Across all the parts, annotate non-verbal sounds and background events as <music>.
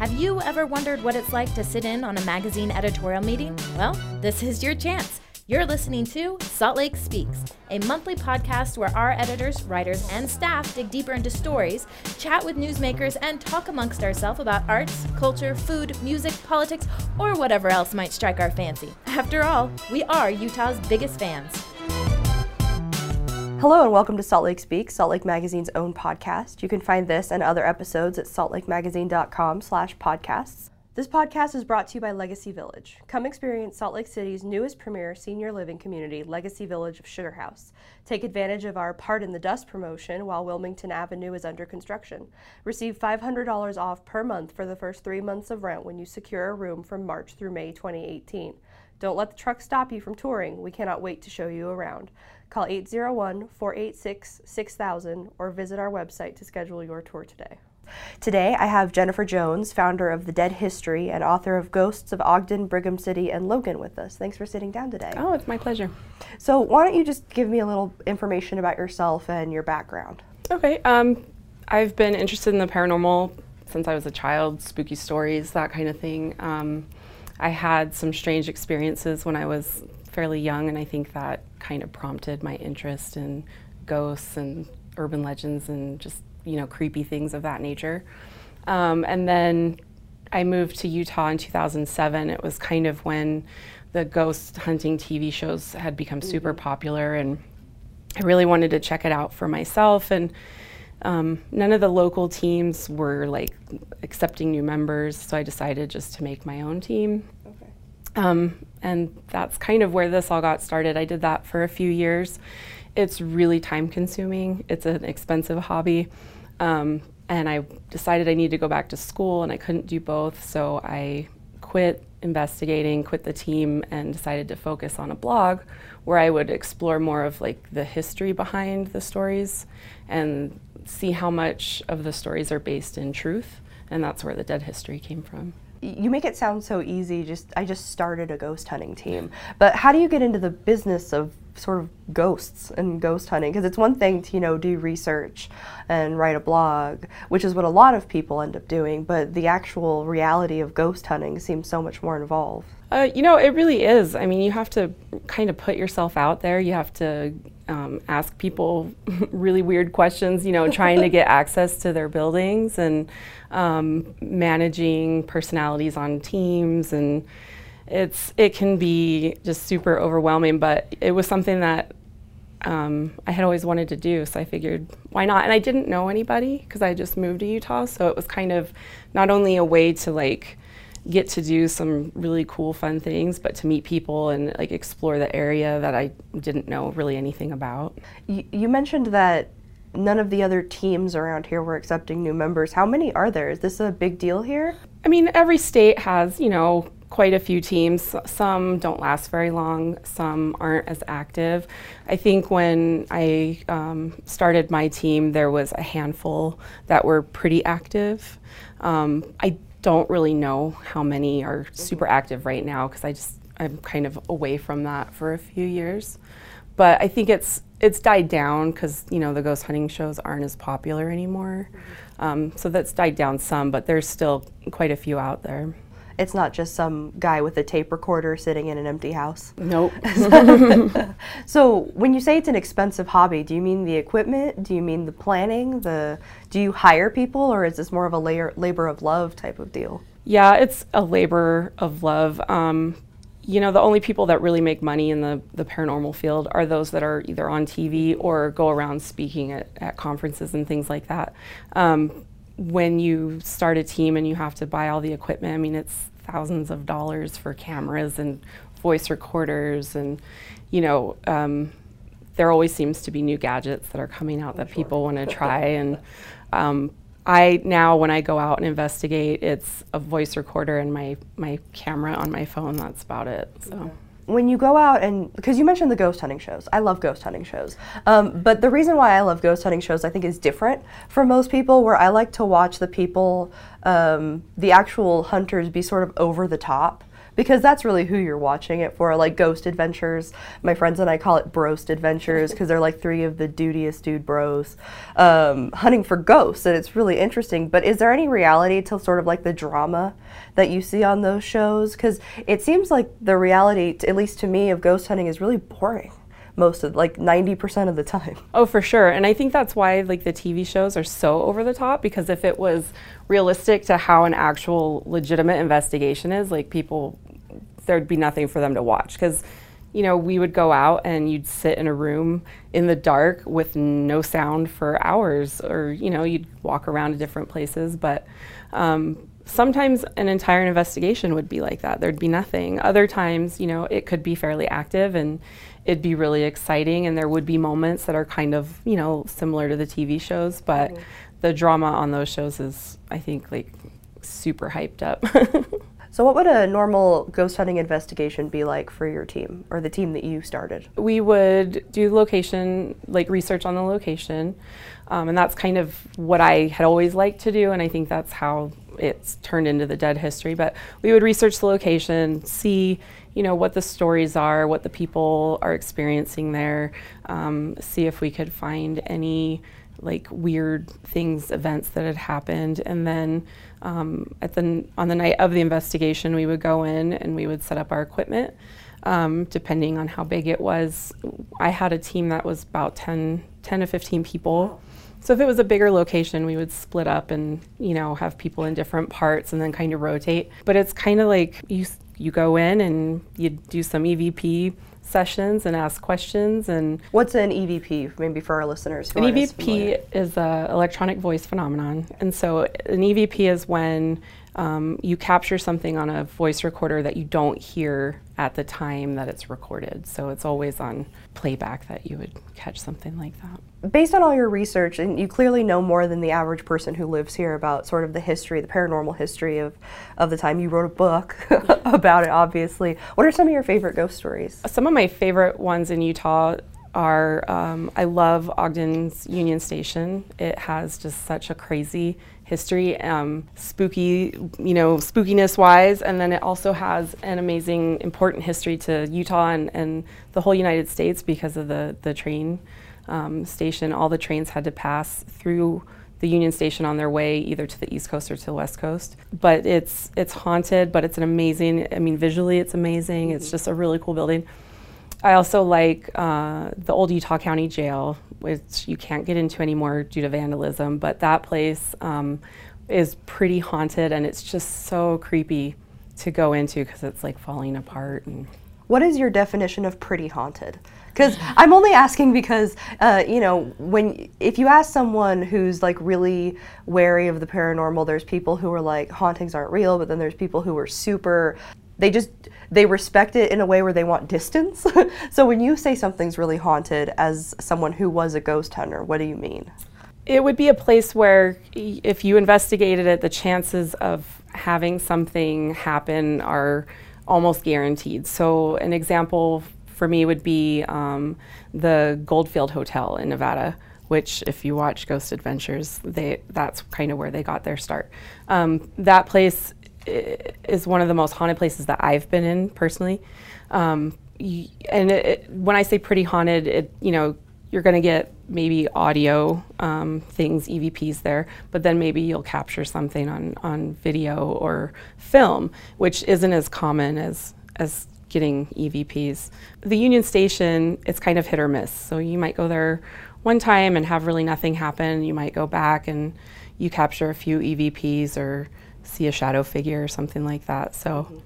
Have you ever wondered what it's like to sit in on a magazine editorial meeting? Well, this is your chance. You're listening to Salt Lake Speaks, a monthly podcast where our editors, writers, and staff dig deeper into stories, chat with newsmakers, and talk amongst ourselves about arts, culture, food, music, politics, or whatever else might strike our fancy. After all, we are Utah's biggest fans. Hello and welcome to Salt Lake Speak, Salt Lake Magazine's own podcast. You can find this and other episodes at saltlakemagazine.com slash podcasts. This podcast is brought to you by Legacy Village. Come experience Salt Lake City's newest premier senior living community, Legacy Village of Sugar House. Take advantage of our Pardon the Dust promotion while Wilmington Avenue is under construction. Receive $500 off per month for the first three months of rent when you secure a room from March through May 2018. Don't let the truck stop you from touring. We cannot wait to show you around. Call 801 486 6000 or visit our website to schedule your tour today. Today, I have Jennifer Jones, founder of The Dead History and author of Ghosts of Ogden, Brigham City, and Logan, with us. Thanks for sitting down today. Oh, it's my pleasure. So, why don't you just give me a little information about yourself and your background? Okay. Um, I've been interested in the paranormal since I was a child, spooky stories, that kind of thing. Um, I had some strange experiences when I was fairly young, and I think that kind of prompted my interest in ghosts and urban legends and just you know creepy things of that nature. Um, and then I moved to Utah in 2007. It was kind of when the ghost hunting TV shows had become super mm-hmm. popular, and I really wanted to check it out for myself. And um, none of the local teams were like accepting new members, so I decided just to make my own team. Okay. Um, and that's kind of where this all got started. I did that for a few years. It's really time consuming, it's an expensive hobby. Um, and I decided I needed to go back to school, and I couldn't do both, so I quit investigating, quit the team, and decided to focus on a blog where I would explore more of like the history behind the stories and see how much of the stories are based in truth. And that's where the dead history came from you make it sound so easy just i just started a ghost hunting team but how do you get into the business of sort of ghosts and ghost hunting because it's one thing to you know do research and write a blog which is what a lot of people end up doing but the actual reality of ghost hunting seems so much more involved. Uh, you know it really is. I mean you have to kind of put yourself out there. You have to um, ask people <laughs> really weird questions you know <laughs> trying to get access to their buildings and um, managing personalities on teams and it's it can be just super overwhelming but it was something that um, I had always wanted to do so I figured why not and I didn't know anybody because I just moved to Utah so it was kind of not only a way to like get to do some really cool fun things but to meet people and like explore the area that I didn't know really anything about. You, you mentioned that none of the other teams around here were accepting new members. How many are there? Is this a big deal here? I mean, every state has, you know, quite a few teams. Some don't last very long, some aren't as active. I think when I um, started my team, there was a handful that were pretty active. Um, I don't really know how many are super active right now because I just I'm kind of away from that for a few years. But I think it's it's died down because you know the ghost hunting shows aren't as popular anymore. Mm-hmm. Um, so that's died down some, but there's still quite a few out there. It's not just some guy with a tape recorder sitting in an empty house. Nope. <laughs> so when you say it's an expensive hobby, do you mean the equipment? Do you mean the planning? The do you hire people, or is this more of a labor labor of love type of deal? Yeah, it's a labor of love. Um, you know, the only people that really make money in the, the paranormal field are those that are either on TV or go around speaking at, at conferences and things like that. Um, when you start a team and you have to buy all the equipment, I mean, it's thousands of dollars for cameras and voice recorders, and, you know, um, there always seems to be new gadgets that are coming out that people want to <laughs> try. And um, I now, when I go out and investigate, it's a voice recorder and my, my camera on my phone. That's about it. So. When you go out and because you mentioned the ghost hunting shows, I love ghost hunting shows. Um, but the reason why I love ghost hunting shows, I think, is different from most people. Where I like to watch the people, um, the actual hunters, be sort of over the top because that's really who you're watching it for. Like Ghost Adventures, my friends and I call it Brost Adventures because they're like three of the dudiest dude bros um, hunting for ghosts, and it's really interesting. But is there any reality to sort of like the drama that you see on those shows? Because it seems like the reality, at least to me, of ghost hunting is really boring most of like 90% of the time. <laughs> Oh, for sure. And I think that's why like the TV shows are so over the top because if it was realistic to how an actual legitimate investigation is, like people there'd be nothing for them to watch because you know, we would go out and you'd sit in a room in the dark with no sound for hours, or, you know, you'd walk around to different places. But um, sometimes an entire investigation would be like that. There'd be nothing. Other times, you know, it could be fairly active and it'd be really exciting and there would be moments that are kind of you know similar to the tv shows but mm-hmm. the drama on those shows is i think like super hyped up <laughs> so what would a normal ghost hunting investigation be like for your team or the team that you started we would do location like research on the location um, and that's kind of what i had always liked to do and i think that's how it's turned into the dead history but we would research the location see you know what the stories are, what the people are experiencing there. Um, see if we could find any like weird things, events that had happened, and then um, at the on the night of the investigation, we would go in and we would set up our equipment. Um, depending on how big it was, I had a team that was about 10, 10 to 15 people. So if it was a bigger location, we would split up and you know have people in different parts and then kind of rotate. But it's kind of like you you go in and you do some EVP sessions and ask questions and what's an EVP maybe for our listeners an EVP is an electronic voice phenomenon. And so an EVP is when um, you capture something on a voice recorder that you don't hear at the time that it's recorded. So it's always on playback that you would catch something like that. Based on all your research, and you clearly know more than the average person who lives here about sort of the history, the paranormal history of, of the time. You wrote a book <laughs> about it, obviously. What are some of your favorite ghost stories? Some of my favorite ones in Utah are um, I love Ogden's Union Station. It has just such a crazy history, um, spooky, you know, spookiness wise, and then it also has an amazing, important history to Utah and, and the whole United States because of the the train um, station. All the trains had to pass through the Union Station on their way either to the East Coast or to the West Coast. But it's it's haunted, but it's an amazing. I mean, visually, it's amazing. It's just a really cool building. I also like uh, the old Utah County Jail, which you can't get into anymore due to vandalism, but that place um, is pretty haunted and it's just so creepy to go into because it's like falling apart. What is your definition of pretty haunted? Because I'm only asking because uh, you know when if you ask someone who's like really wary of the paranormal, there's people who are like hauntings aren't real, but then there's people who are super they just they respect it in a way where they want distance. <laughs> so when you say something's really haunted as someone who was a ghost hunter, what do you mean? It would be a place where if you investigated it, the chances of having something happen are almost guaranteed. So an example for me would be um, the Goldfield Hotel in Nevada which if you watch Ghost Adventures, they that's kind of where they got their start. Um, that place is one of the most haunted places that I've been in personally. Um, and it, it, when I say pretty haunted, it you know you're going to get maybe audio um, things, EVPs there, but then maybe you'll capture something on on video or film, which isn't as common as as getting EVPs. The Union Station, it's kind of hit or miss. So you might go there one time and have really nothing happen. You might go back and you capture a few EVPs or see a shadow figure or something like that. So mm-hmm.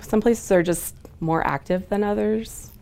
some places are just more active than others.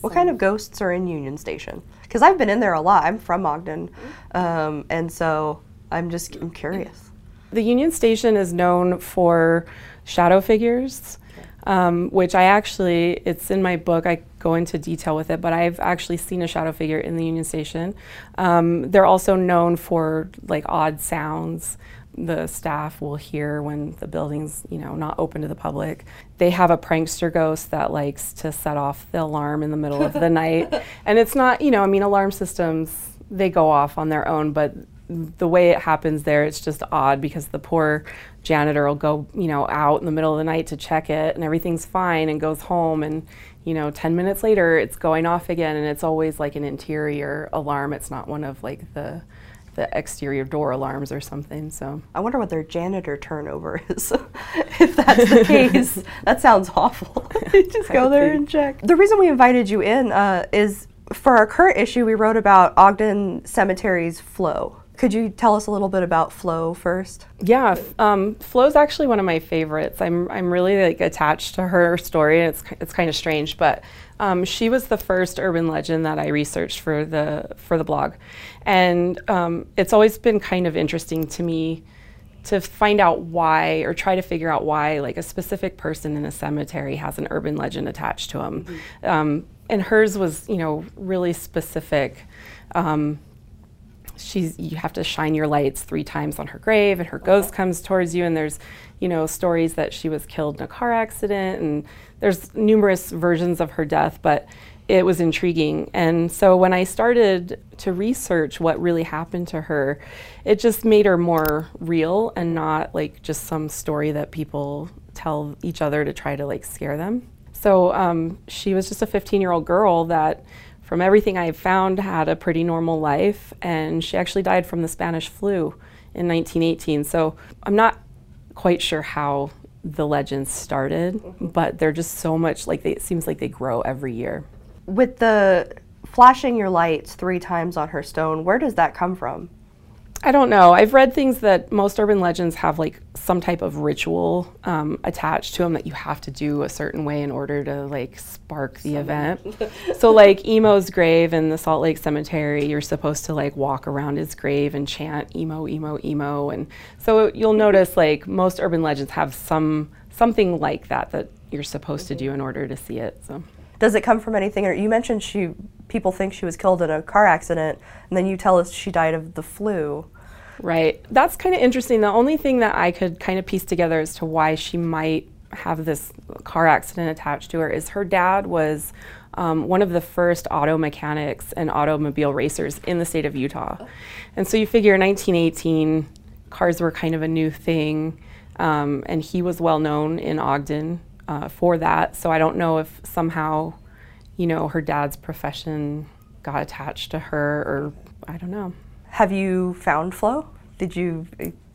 What so. kind of ghosts are in Union Station? Because I've been in there a lot. I'm from Ogden, um, and so I'm just I'm curious. The Union Station is known for shadow figures. Um, which I actually, it's in my book, I go into detail with it, but I've actually seen a shadow figure in the Union Station. Um, they're also known for like odd sounds the staff will hear when the building's you know not open to the public. They have a prankster ghost that likes to set off the alarm in the middle of the <laughs> night. And it's not you know i mean alarm systems they go off on their own but the way it happens there, it's just odd because the poor janitor will go, you know, out in the middle of the night to check it and everything's fine and goes home. And, you know, 10 minutes later it's going off again and it's always like an interior alarm. It's not one of like the the exterior door alarms or something. So I wonder what their janitor turnover <laughs> is. if that's the case, <laughs> that sounds awful. <laughs> Just go there and check. The reason we invited you in uh, is for our current issue, we wrote about Ogden Cemetery's Flo. Could you tell us a little bit about Flo first? Yeah, um, Flo's actually one of my favorites. I'm I'm really like attached to her story. It's it's kind of strange, but um, she was the first urban legend that I researched for the for the blog, and um, it's always been kind of interesting to me to find out why or try to figure out why like a specific person in a cemetery has an urban legend attached to them. Mm-hmm. Um, and hers was you know really specific. Um, she's you have to shine your lights three times on her grave and her ghost comes towards you and there's you know stories that she was killed in a car accident and there's numerous versions of her death but it was intriguing. And so when i started to research what really happened to her it just made her more real and not like just some story that people tell each other to try to like scare them. So um, she was just a 15 year old girl that from everything I've found, had a pretty normal life, and she actually died from the Spanish flu in 1918. So I'm not quite sure how the legends started, mm-hmm. but they're just so much like they, it seems like they grow every year. With the flashing your lights three times on her stone, where does that come from? I don't know. I've read things that most urban legends have like some type of ritual um, attached to them that you have to do a certain way in order to like spark the event. <laughs> so like Emo's grave in the Salt Lake Cemetery, you're supposed to like walk around his grave and chant emo, emo, emo, and so you'll notice like most urban legends have some something like that that you're supposed mm-hmm. to do in order to see it. So. Does it come from anything? Or you mentioned she people think she was killed in a car accident, and then you tell us she died of the flu. Right. That's kind of interesting. The only thing that I could kind of piece together as to why she might have this car accident attached to her is her dad was um, one of the first auto mechanics and automobile racers in the state of Utah. And so you figure 1918, cars were kind of a new thing, um, and he was well known in Ogden uh, for that. So I don't know if somehow, you know, her dad's profession got attached to her, or I don't know. Have you found Flo? Did you?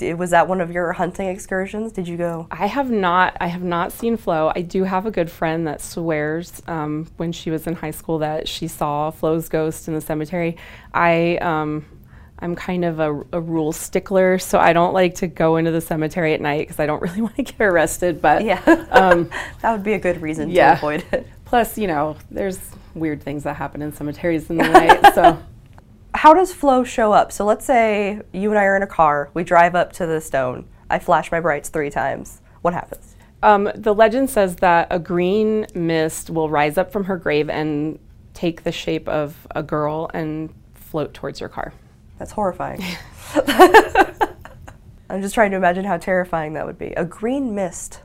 Was that one of your hunting excursions? Did you go? I have not. I have not seen Flo. I do have a good friend that swears um, when she was in high school that she saw Flo's ghost in the cemetery. I. Um, I'm kind of a, a, rule stickler, so I don't like to go into the cemetery at night because I don't <laughs> really want to get arrested. But yeah, um, <laughs> that would be a good reason yeah. to avoid it. Plus, you know, there's weird things that happen in cemeteries in the <laughs> night, so how does Flo show up? So let's say you and I are in a car, we drive up to the stone, I flash my brights three times. What happens? Um, the legend says that a green mist will rise up from her grave and take the shape of a girl and float towards your car. That's horrifying. <laughs> I'm just trying to imagine how terrifying that would be. A green mist.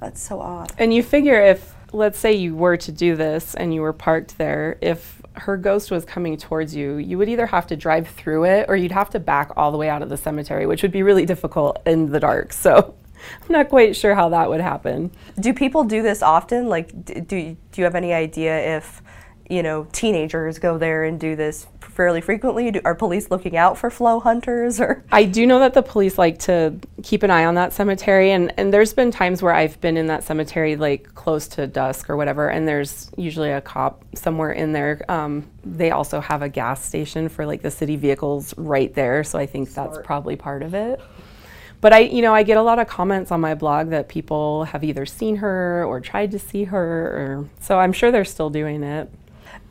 That's so odd. And you figure if, let's say, you were to do this and you were parked there, if her ghost was coming towards you, you would either have to drive through it or you'd have to back all the way out of the cemetery, which would be really difficult in the dark. So <laughs> I'm not quite sure how that would happen. Do people do this often? Like, do, do you have any idea if, you know, teenagers go there and do this fairly frequently? Do, are police looking out for Flo hunters or? <laughs> I do know that the police like to keep an eye on that cemetery and, and there's been times where I've been in that cemetery like close to dusk or whatever and there's usually a cop somewhere in there. Um, they also have a gas station for like the city vehicles right there so I think Smart. that's probably part of it. But I, you know, I get a lot of comments on my blog that people have either seen her or tried to see her, or, so I'm sure they're still doing it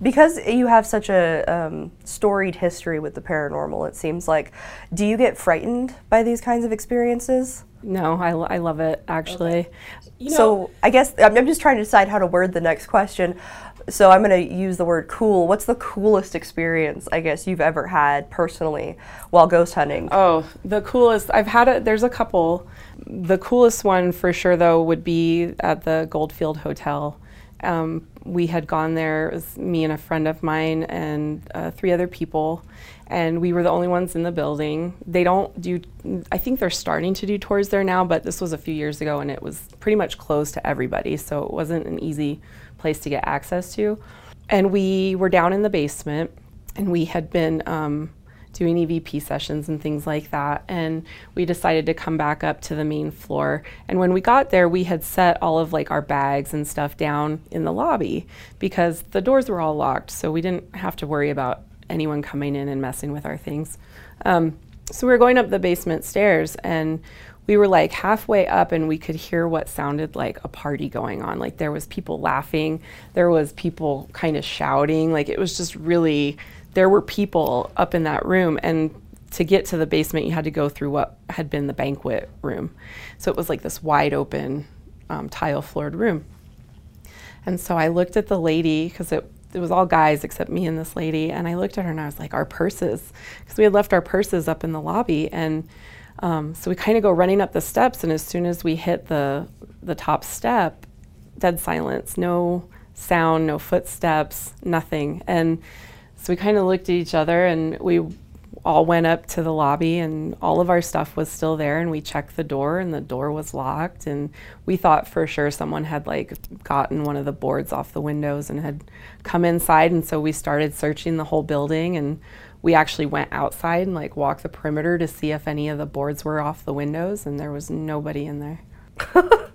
because you have such a um, storied history with the paranormal, it seems like, do you get frightened by these kinds of experiences? No, I, I love it actually. Okay. You know, so I guess I'm, I'm just trying to decide how to word the next question. So I'm going to use the word cool. What's the coolest experience I guess you've ever had personally while ghost hunting? Oh, the coolest I've had. A, there's a couple. The coolest one for sure though would be at the Goldfield Hotel. Um, we had gone there, it was me and a friend of mine and uh, three other people. and we were the only ones in the building. They don't do, I think they're starting to do tours there now, but this was a few years ago and it was pretty much closed to everybody, so it wasn't an easy place to get access to. And we were down in the basement and we had been um, doing EVP sessions and things like that. And we decided to come back up to the main floor. And when we got there, we had set all of like our bags and stuff down in the lobby because the doors were all locked. So we didn't have to worry about anyone coming in and messing with our things. Um, so we were going up the basement stairs and we were like halfway up and we could hear what sounded like a party going on. Like there was people laughing, there was people kind of shouting. Like it was just really there were people up in that room and to get to the basement you had to go through what had been the banquet room. So it was like this wide open um, tile floored room. And so i looked at the lady because it, it was all guys except me and this lady and i looked at her and i was like our purses. Because we had left our purses up in the lobby and um, so we kind of go running up the steps and as soon as we hit the the top step dead silence. No sound no footsteps nothing. And so we kind of looked at each other and we all went up to the lobby and all of our stuff was still there and we checked the door and the door was locked and we thought for sure someone had like gotten one of the boards off the windows and had come inside and so we started searching the whole building and we actually went outside and like walked the perimeter to see if any of the boards were off the windows and there was nobody in there. <laughs>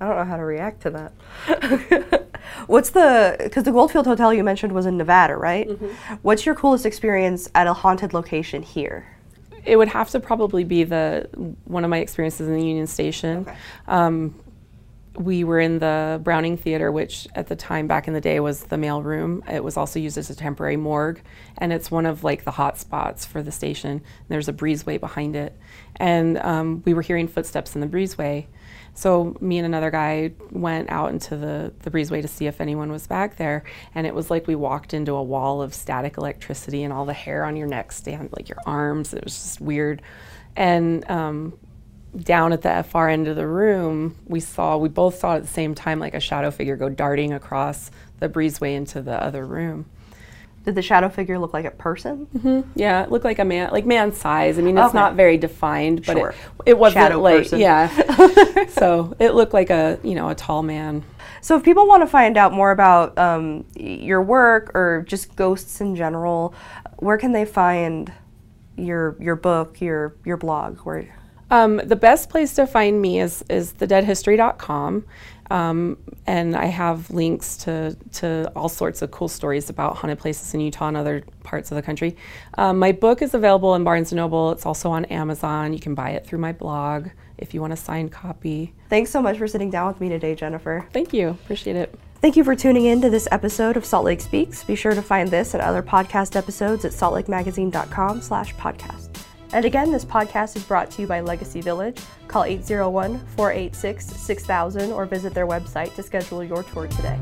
I don't know how to react to that. <laughs> What's the because the Goldfield Hotel you mentioned was in Nevada, right? Mm-hmm. What's your coolest experience at a haunted location here? It would have to probably be the one of my experiences in the Union Station. Okay. Um, we were in the Browning Theater, which at the time back in the day was the mail room. It was also used as a temporary morgue, and it's one of like the hot spots for the station. There's a breezeway behind it, and um, we were hearing footsteps in the breezeway. So me and another guy went out into the, the breezeway to see if anyone was back there. And it was like we walked into a wall of static electricity and all the hair on your neck stand, like your arms. It was just weird. And um, down at the far end of the room, we saw, we both saw at the same time like a shadow figure go darting across the breezeway into the other room. Did the shadow figure look like a person? Mm-hmm. Yeah, it looked like a man, like man size. I mean, it's okay. not very defined, but sure. it, it wasn't shadow like person. yeah. <laughs> so it looked like a you know a tall man. So if people want to find out more about um, your work or just ghosts in general, where can they find your your book, your your blog? Where um, the best place to find me is is thedeadhistory.com. Um, and I have links to, to all sorts of cool stories about haunted places in Utah and other parts of the country. Um, my book is available in Barnes & Noble. It's also on Amazon. You can buy it through my blog if you want a signed copy. Thanks so much for sitting down with me today, Jennifer. Thank you. Appreciate it. Thank you for tuning in to this episode of Salt Lake Speaks. Be sure to find this and other podcast episodes at saltlakemagazine.com slash podcast. And again, this podcast is brought to you by Legacy Village. Call 801 486 6000 or visit their website to schedule your tour today.